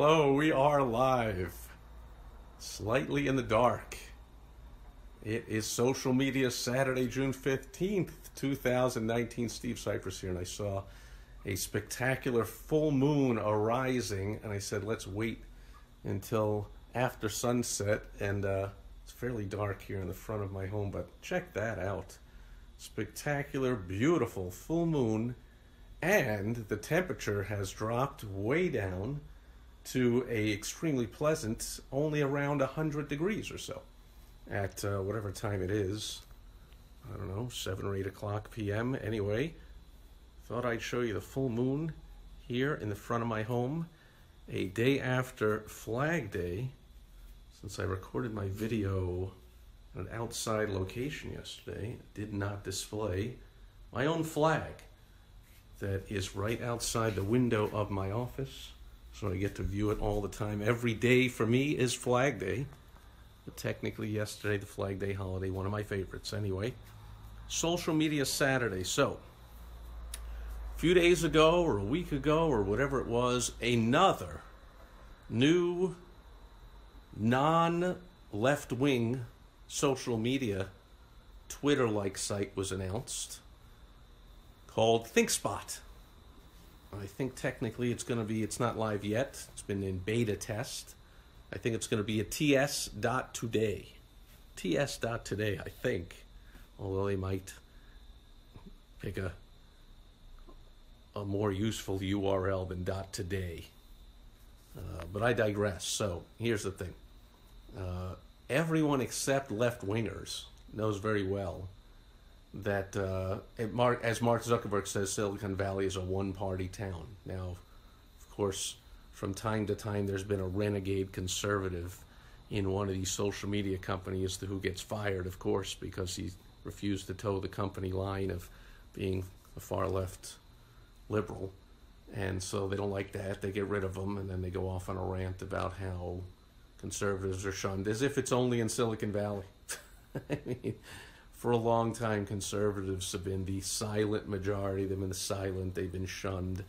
Hello, we are live. Slightly in the dark. It is social media Saturday, June 15th, 2019. Steve Sipress here, and I saw a spectacular full moon arising, and I said, let's wait until after sunset. And uh, it's fairly dark here in the front of my home, but check that out. Spectacular, beautiful full moon, and the temperature has dropped way down to a extremely pleasant, only around 100 degrees or so at uh, whatever time it is. I don't know, 7 or 8 o'clock p.m. Anyway, thought I'd show you the full moon here in the front of my home a day after Flag Day, since I recorded my video at an outside location yesterday, did not display my own flag that is right outside the window of my office so I get to view it all the time. Every day for me is Flag Day. But technically, yesterday, the Flag Day holiday, one of my favorites anyway. Social Media Saturday. So, a few days ago, or a week ago, or whatever it was, another new non left wing social media Twitter like site was announced called ThinkSpot. I think technically it's going to be, it's not live yet. It's been in beta test. I think it's going to be a ts.today. ts.today, I think. Although they might pick a, a more useful URL than dot .today. Uh, but I digress. So here's the thing. Uh, everyone except left-wingers knows very well that uh, Mark, as Mark Zuckerberg says, Silicon Valley is a one-party town. Now, of course, from time to time, there's been a renegade conservative in one of these social media companies who gets fired, of course, because he refused to toe the company line of being a far-left liberal. And so they don't like that. They get rid of them, and then they go off on a rant about how conservatives are shunned, as if it's only in Silicon Valley. I mean, for a long time, conservatives have been the silent majority. They've been the silent. They've been shunned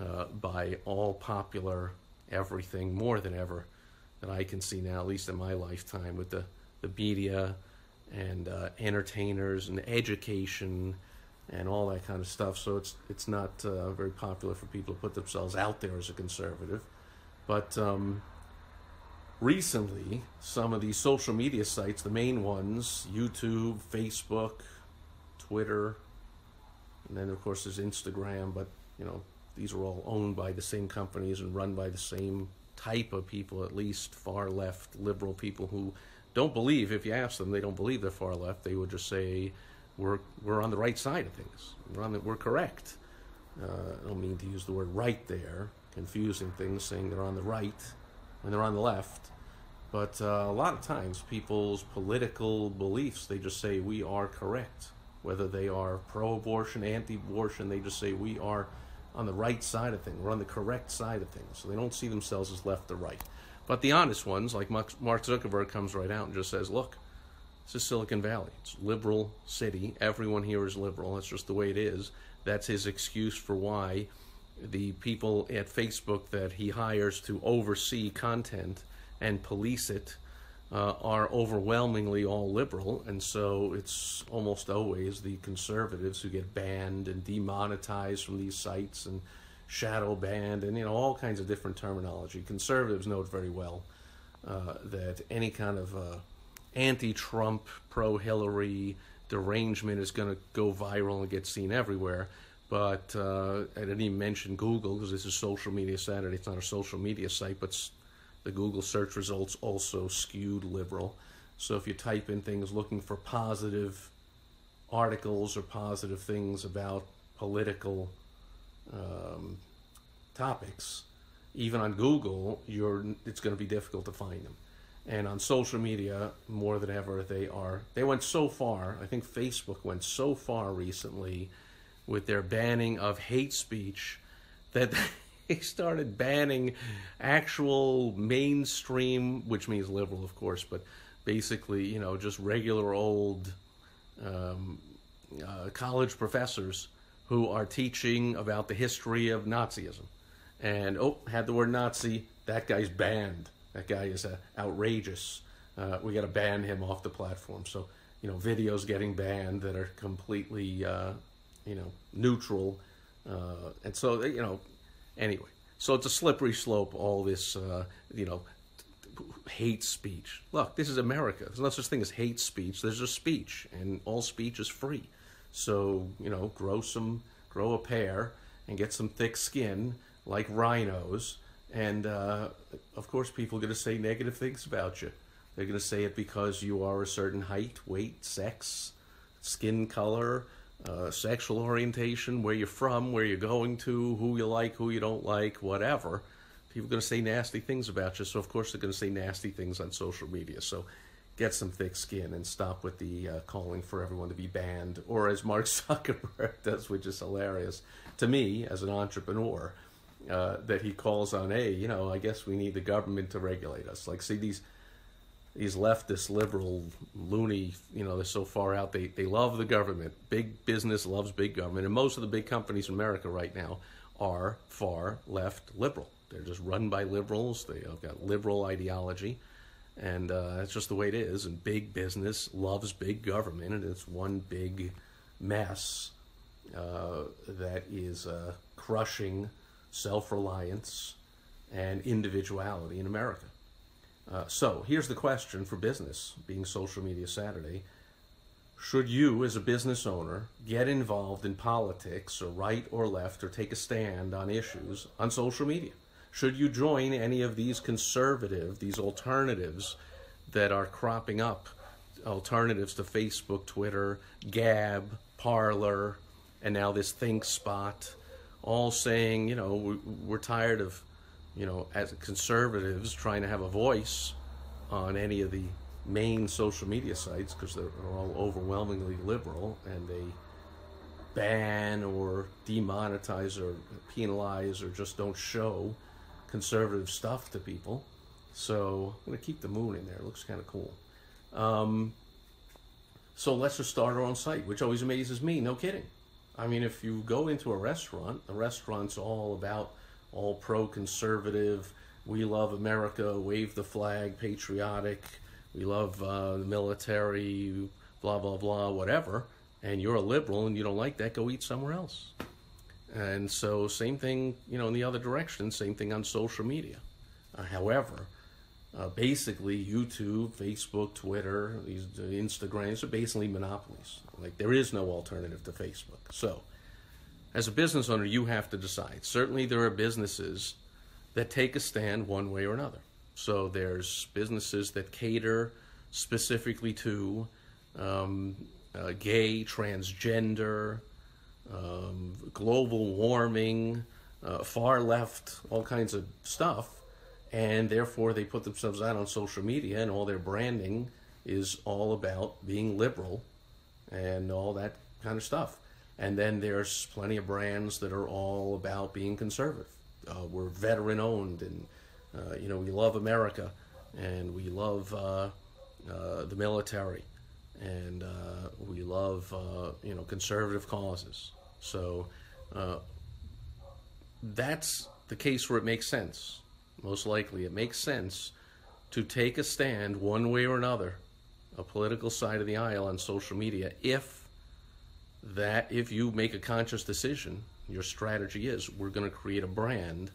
uh, by all popular everything more than ever that I can see now, at least in my lifetime, with the, the media and uh, entertainers and education and all that kind of stuff. So it's it's not uh, very popular for people to put themselves out there as a conservative. But um, recently, some of these social media sites, the main ones, YouTube, Facebook, Twitter, and then of course there's Instagram, but you know, these are all owned by the same companies and run by the same type of people, at least far left liberal people who don't believe, if you ask them, they don't believe they're far left. They would just say, we're, we're on the right side of things. We're, on the, we're correct. Uh, I don't mean to use the word right there, confusing things, saying they're on the right when they're on the left. But uh, a lot of times, people's political beliefs, they just say we are correct. Whether they are pro abortion, anti abortion, they just say we are on the right side of things. We're on the correct side of things. So they don't see themselves as left or right. But the honest ones, like Mark Zuckerberg, comes right out and just says, look, this is Silicon Valley. It's liberal city. Everyone here is liberal. That's just the way it is. That's his excuse for why the people at Facebook that he hires to oversee content and police it uh, are overwhelmingly all liberal, and so it's almost always the conservatives who get banned and demonetized from these sites and shadow banned and you know all kinds of different terminology. Conservatives know it very well uh, that any kind of uh, anti-Trump, pro-Hillary derangement is going to go viral and get seen everywhere. But I didn't even mention Google because this is social media Saturday. It's not a social media site, but the Google search results also skewed liberal. So if you type in things looking for positive articles or positive things about political um, topics, even on Google, you're it's going to be difficult to find them. And on social media, more than ever, they are. They went so far. I think Facebook went so far recently with their banning of hate speech that they started banning actual mainstream, which means liberal, of course, but basically, you know, just regular old um, uh, college professors who are teaching about the history of Nazism. And oh, had the word Nazi, that guy's banned. That guy is uh, outrageous. Uh, we got to ban him off the platform. So, you know, videos getting banned that are completely, uh, you know, neutral. Uh, and so, you know, anyway. So it's a slippery slope, all this, uh, you know, hate speech. Look, this is America. There's no such thing as hate speech. There's a speech, and all speech is free. So, you know, grow some, grow a pair and get some thick skin like rhinos. And uh, of course, people are going to say negative things about you. They're going to say it because you are a certain height, weight, sex, skin color, uh, sexual orientation, where you're from, where you're going to, who you like, who you don't like, whatever. People are going to say nasty things about you. So, of course, they're going to say nasty things on social media. So, get some thick skin and stop with the uh, calling for everyone to be banned, or as Mark Zuckerberg does, which is hilarious to me as an entrepreneur, uh, that he calls on, hey, you know, I guess we need the government to regulate us. Like, see these these leftist liberal loony, you know, they're so far out. They they love the government. Big business loves big government, and most of the big companies in America right now are far left liberal. They're just run by liberals. They have got liberal ideology and uh, that's just the way it is. And big business loves big government, and it's one big mess uh, that is uh, crushing self reliance and individuality in America. Uh, so here's the question for business, being Social Media Saturday. Should you, as a business owner, get involved in politics or right or left or take a stand on issues on social media? Should you join any of these conservative, these alternatives that are cropping up, alternatives to Facebook, Twitter, Gab, Parler, and now this ThinkSpot, all saying, you know, we're tired of, you know, as conservatives trying to have a voice on any of the main social media sites because they're, all overwhelmingly liberal and they ban or demonetize or penalize or just don't show conservative stuff to people. So I'm going to keep the moon in there. It looks kind of cool. Um, so let's just start our own site, which always amazes me. No kidding. I mean, if you go into a restaurant, the restaurant's all about all pro conservative, we love America, wave the flag, patriotic, we love uh, the military, blah, blah, blah, whatever. And you're a liberal and you don't like that, go eat somewhere else. And so, same thing, you know, in the other direction, same thing on social media. Uh, however, uh, basically, YouTube, Facebook, Twitter, these uh, Instagrams are basically monopolies. Like, there is no alternative to Facebook. So, as a business owner, you have to decide. Certainly, there are businesses that take a stand one way or another. So, there's businesses that cater specifically to um, uh, gay, transgender, um, global warming, uh, far left, all kinds of stuff, and therefore they put themselves out on social media, and all their branding is all about being liberal and all that kind of stuff. And then there's plenty of brands that are all about being conservative. Uh, we're veteran owned, and uh, you know we love America, and we love uh, uh the military and uh, we love uh, you know conservative causes. So that's the case where it makes sense. Most likely, it makes sense to take a stand one way or another, a political side of the aisle on social media, if that if you make a conscious decision, your strategy is we're going to create a brand.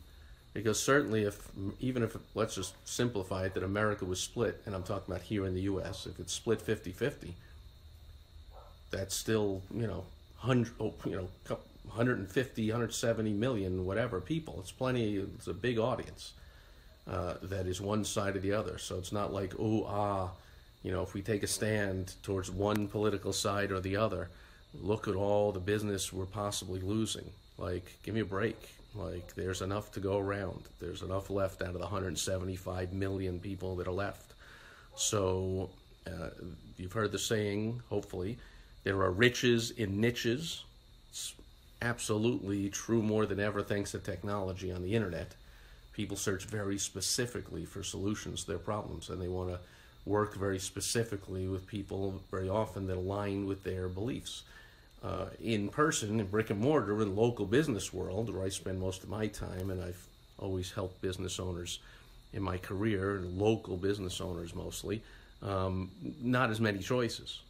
Because certainly if even if let's just simplify it that america was split and i'm talking about here in the us if it's split 50-50 that's still you know 100 you know 150 170 million whatever people. It's plenty it's a big audience uh, that is one side or the other. So it's not like oh ah you know if we take a stand towards one political side or the other look at all the business we're possibly losing. Like, give me a break. Like, there's enough to go around. There's enough left out of the 175 million people that are left. So, uh, you've heard the saying, hopefully, there are riches in niches. It's absolutely true more than ever thanks to technology on the internet. People search very specifically for solutions to their problems, and they want to work very specifically with people very often that align with their beliefs. Uh, in person, in brick and mortar, in the local business world, where I spend most of my time, and I've always helped business owners in my career, local business owners mostly, um, not as many choices.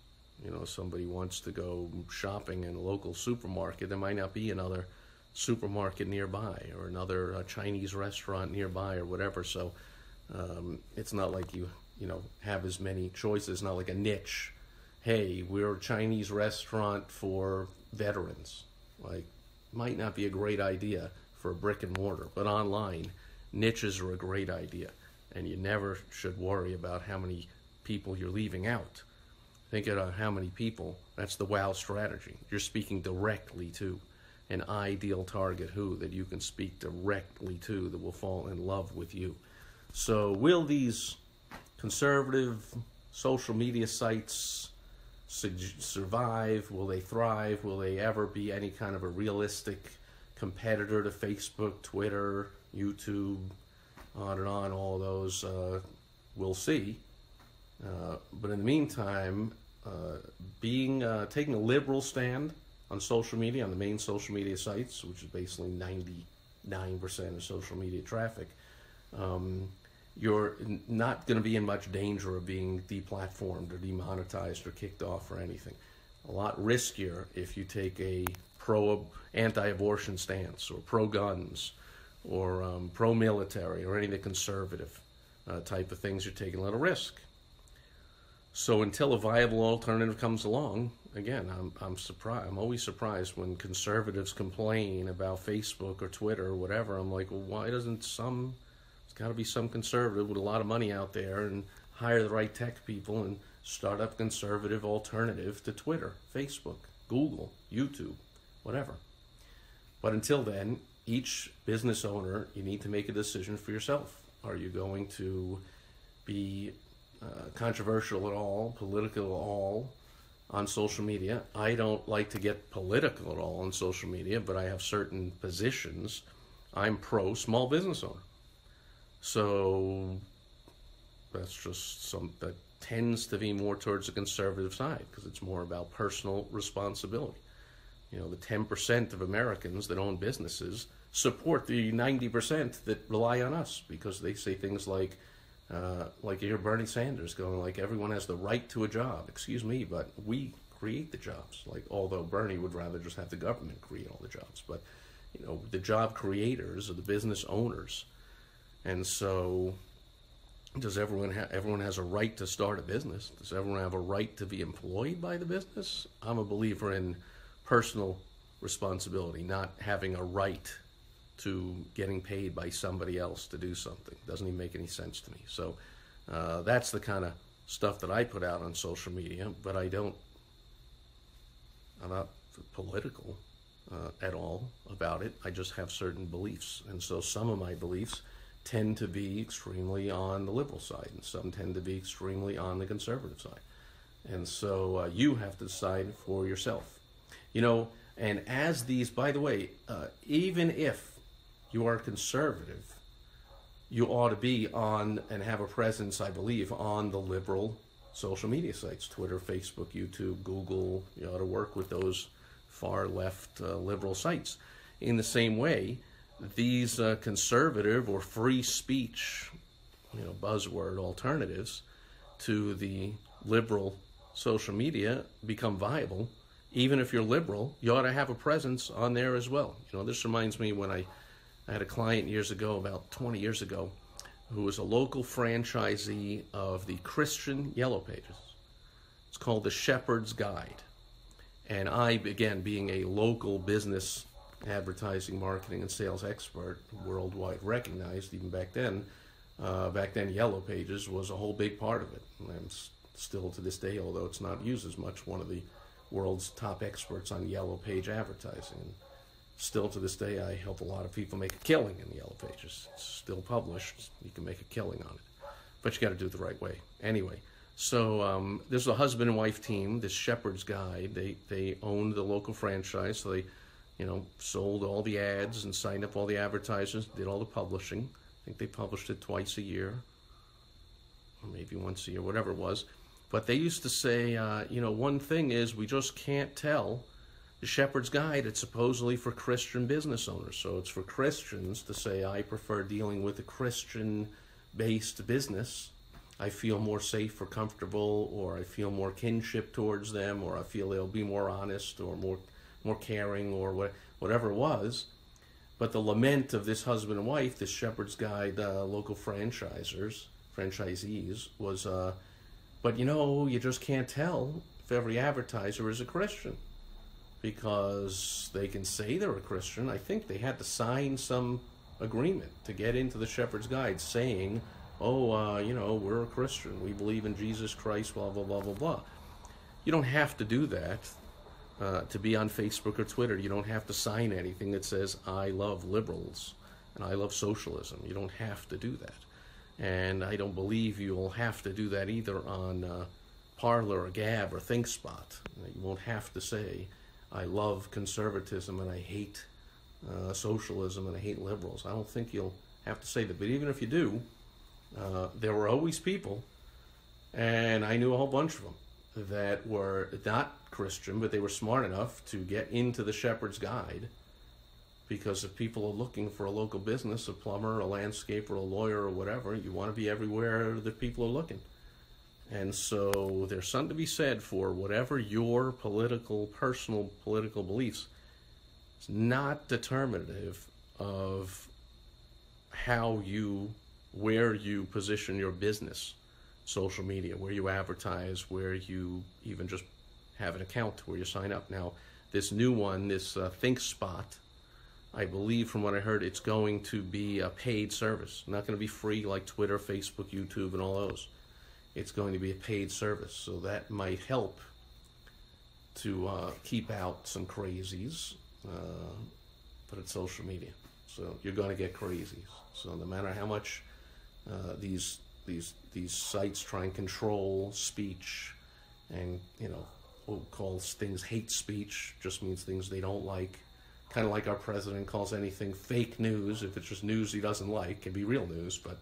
You know, somebody wants to go shopping in a local supermarket, there might not be another supermarket nearby or another uh, Chinese restaurant nearby or whatever. So um, it's not like you you know have as many choices. Not like a niche. Hey, we're a Chinese restaurant for veterans. Like, might not be a great idea for a brick and mortar, but online, niches are a great idea, and you never should worry about how many people you're leaving out. Think about uh, how many people. That's the wow strategy. You're speaking directly to an ideal target who that you can speak directly to that will fall in love with you. So, will these conservative social media sites survive? Will they thrive? Will they ever be any kind of a realistic competitor to Facebook, Twitter, YouTube, on and on? All those uh, we'll see. Uh, but in the meantime, uh, being uh, taking a liberal stand on social media, on the main social media sites, which is basically 99% of social media traffic, um, you're not going to be in much danger of being deplatformed or demonetized or kicked off or anything. A lot riskier if you take a pro anti-abortion stance or pro-guns or um, pro-military or any of the conservative uh, type of things. You're taking a little risk. So until a viable alternative comes along, again, I'm I'm surprised. I'm always surprised when conservatives complain about Facebook or Twitter or whatever. I'm like, well, why doesn't some got to be some conservative with a lot of money out there and hire the right tech people and start up conservative alternative to Twitter, Facebook, Google, YouTube, whatever. But until then, each business owner, you need to make a decision for yourself. Are you going to be uh, controversial at all, political at all on social media? I don't like to get political at all on social media, but I have certain positions. I'm pro small business owner. So that's just some that tends to be more towards the conservative side because it's more about personal responsibility. You know, the 10% of Americans that own businesses support the 90% that rely on us because they say things like, uh, like you hear Bernie Sanders going like everyone has the right to a job. Excuse me, but we create the jobs. Like although Bernie would rather just have the government create all the jobs, but you know the job creators are the business owners and so, does everyone have everyone has a right to start a business? Does everyone have a right to be employed by the business? I'm a believer in personal responsibility, not having a right to getting paid by somebody else to do something. Doesn't even make any sense to me. So uh, that's the kind of stuff that I put out on social media, but I don't. I'm not political uh, at all about it. I just have certain beliefs, and so some of my beliefs tend to be extremely on the liberal side, and some tend to be extremely on the conservative side. And so uh, you have to decide for yourself. You know, and as these, by the way, uh, even if you are conservative, you ought to be on and have a presence, I believe, on the liberal social media sites Twitter, Facebook, YouTube, Google. You ought to work with those far left uh, liberal sites. In the same way, these uh, conservative or free speech, you know, buzzword alternatives to the liberal social media become viable. Even if you're liberal, you ought to have a presence on there as well. You know, this reminds me when I, I had a client years ago, about 20 years ago, who was a local franchisee of the Christian Yellow Pages. It's called the Shepherd's Guide. And I, again, being a local business advertising, marketing, and sales expert, worldwide recognized even back then. Uh, back then, Yellow Pages was a whole big part of it. And still to this day, although it's not used as much, one of the world's top experts on yellow page advertising. And still to this day, I help a lot of people make a killing in the yellow pages. It's still published. You can make a killing on it, but you got to do it the right way. Anyway, so um, this is a husband and wife team. This Shepherd's Guide. They they owned the local franchise, so they, you know, sold all the ads and signed up all the advertisers, did all the publishing. I think they published it twice a year, or maybe once a year, whatever it was. But they used to say, uh, you know, one thing is we just can't tell. The Shepherd's Guide, it's supposedly for Christian business owners. So it's for Christians to say, I prefer dealing with a Christian based business. I feel more safe or comfortable, or I feel more kinship towards them, or I feel they'll be more honest or more, more caring, or what, whatever it was. But the lament of this husband and wife, this Shepherd's Guide uh, local franchisers, franchisees, was. Uh, but you know, you just can't tell if every advertiser is a Christian because they can say they're a Christian. I think they had to sign some agreement to get into the Shepherd's Guide saying, oh, uh, you know, we're a Christian. We believe in Jesus Christ, blah, blah, blah, blah, blah. You don't have to do that uh, to be on Facebook or Twitter. You don't have to sign anything that says, I love liberals and I love socialism. You don't have to do that and I don't believe you'll have to do that either on uh, Parler or Gab or ThinkSpot. You won't have to say, I love conservatism and I hate uh, socialism and I hate liberals. I don't think you'll have to say that. But even if you do, uh, there were always people, and I knew a whole bunch of them, that were not Christian, but they were smart enough to get into the Shepherd's Guide because if people are looking for a local business, a plumber, a landscaper, a lawyer, or whatever, you want to be everywhere that people are looking. And so there's something to be said for whatever your political, personal political beliefs. It's not determinative of how you, where you position your business, social media, where you advertise, where you even just have an account where you sign up. Now, this new one, this uh, ThinkSpot, I believe from what I heard, it's going to be a paid service. Not going to be free like Twitter, Facebook, YouTube, and all those. It's going to be a paid service. So that might help to uh, keep out some crazies, uh, but it's social media. So you're going to get crazies. So no matter how much uh, these these these sites try and control speech, and you know, we'll call things hate speech, just means things they don't like. Kind of like our president calls anything fake news. If it's just news he doesn't like it can be real news but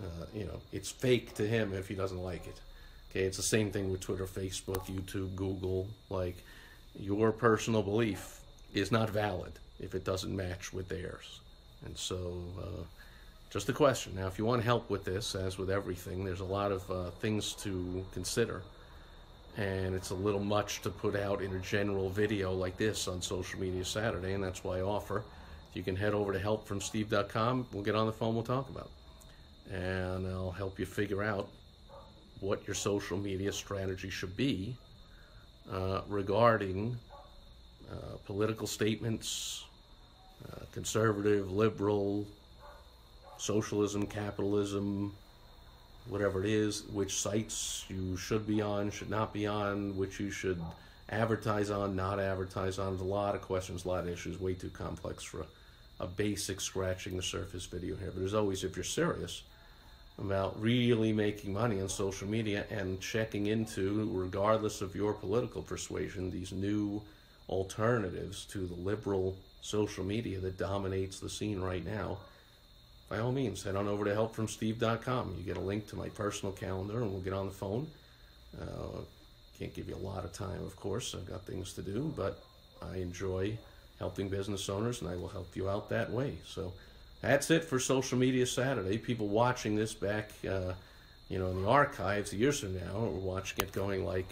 uh, you know it's fake to him if he doesn't like it. Okay it's the same thing with twitter facebook youtube google. Like your personal belief is not valid if it doesn't match with theirs. And so uh, just a question. Now if you want help with this as with everything there's a lot of uh, things to consider and it's a little much to put out in a general video like this on social media Saturday, and that's why I offer. You can head over to helpfromsteve.com, we'll get on the phone, we'll talk about it. And I'll help you figure out what your social media strategy should be uh, regarding uh, political statements, uh, conservative, liberal, socialism, capitalism, whatever it is, which sites you should be on, should not be on, which you should advertise on, not advertise on. There's a lot of questions, a lot of issues, way too complex for a, a basic scratching the surface video here. But as always, if you're serious about really making money on social media and checking into, regardless of your political persuasion, these new alternatives to the liberal social media that dominates the scene right now, by all means, head on over to helpfromsteve.com. You get a link to my personal calendar, and we'll get on the phone. Uh, can't give you a lot of time, of course. I've got things to do, but I enjoy helping business owners, and I will help you out that way. So that's it for Social Media Saturday. People watching this back, uh, you know, in the archives years from now, are watching it going like,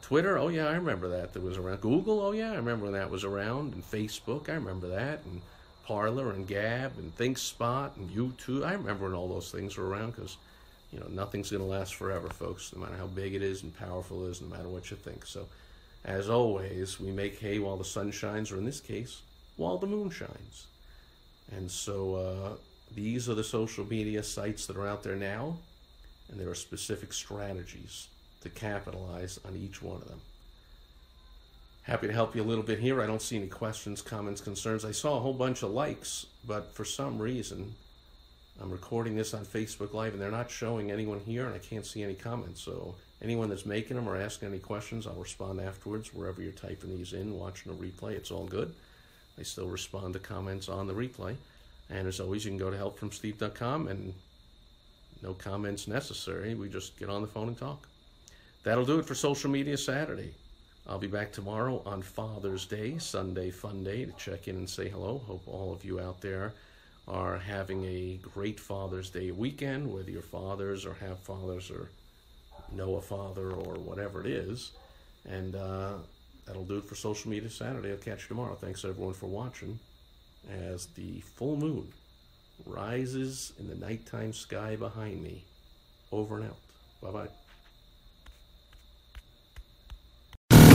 Twitter, oh yeah, I remember that. That was around. Google, oh yeah, I remember when that was around. And Facebook, I remember that. And Parler and Gab and ThinkSpot and YouTube. I remember when all those things were around because, you know, nothing's going to last forever, folks, no matter how big it is and powerful it is, no matter what you think. So, as always, we make hay while the sun shines, or in this case, while the moon shines. And so, uh, these are the social media sites that are out there now, and there are specific strategies to capitalize on each one of them. Happy to help you a little bit here. I don't see any questions, comments, concerns. I saw a whole bunch of likes, but for some reason, I'm recording this on Facebook Live and they're not showing anyone here and I can't see any comments. So anyone that's making them or asking any questions, I'll respond afterwards wherever you're typing these in, watching a replay. It's all good. I still respond to comments on the replay. And as always, you can go to helpfromsteve.com and no comments necessary. We just get on the phone and talk. That'll do it for Social Media Saturday. I'll be back tomorrow on Father's Day, Sunday Fun Day, to check in and say hello. Hope all of you out there are having a great Father's Day weekend, whether you're fathers or have fathers or know a father or whatever it is. And uh, that'll do it for Social Media Saturday. I'll catch you tomorrow. Thanks everyone for watching as the full moon rises in the nighttime sky behind me. Over and out. Bye bye.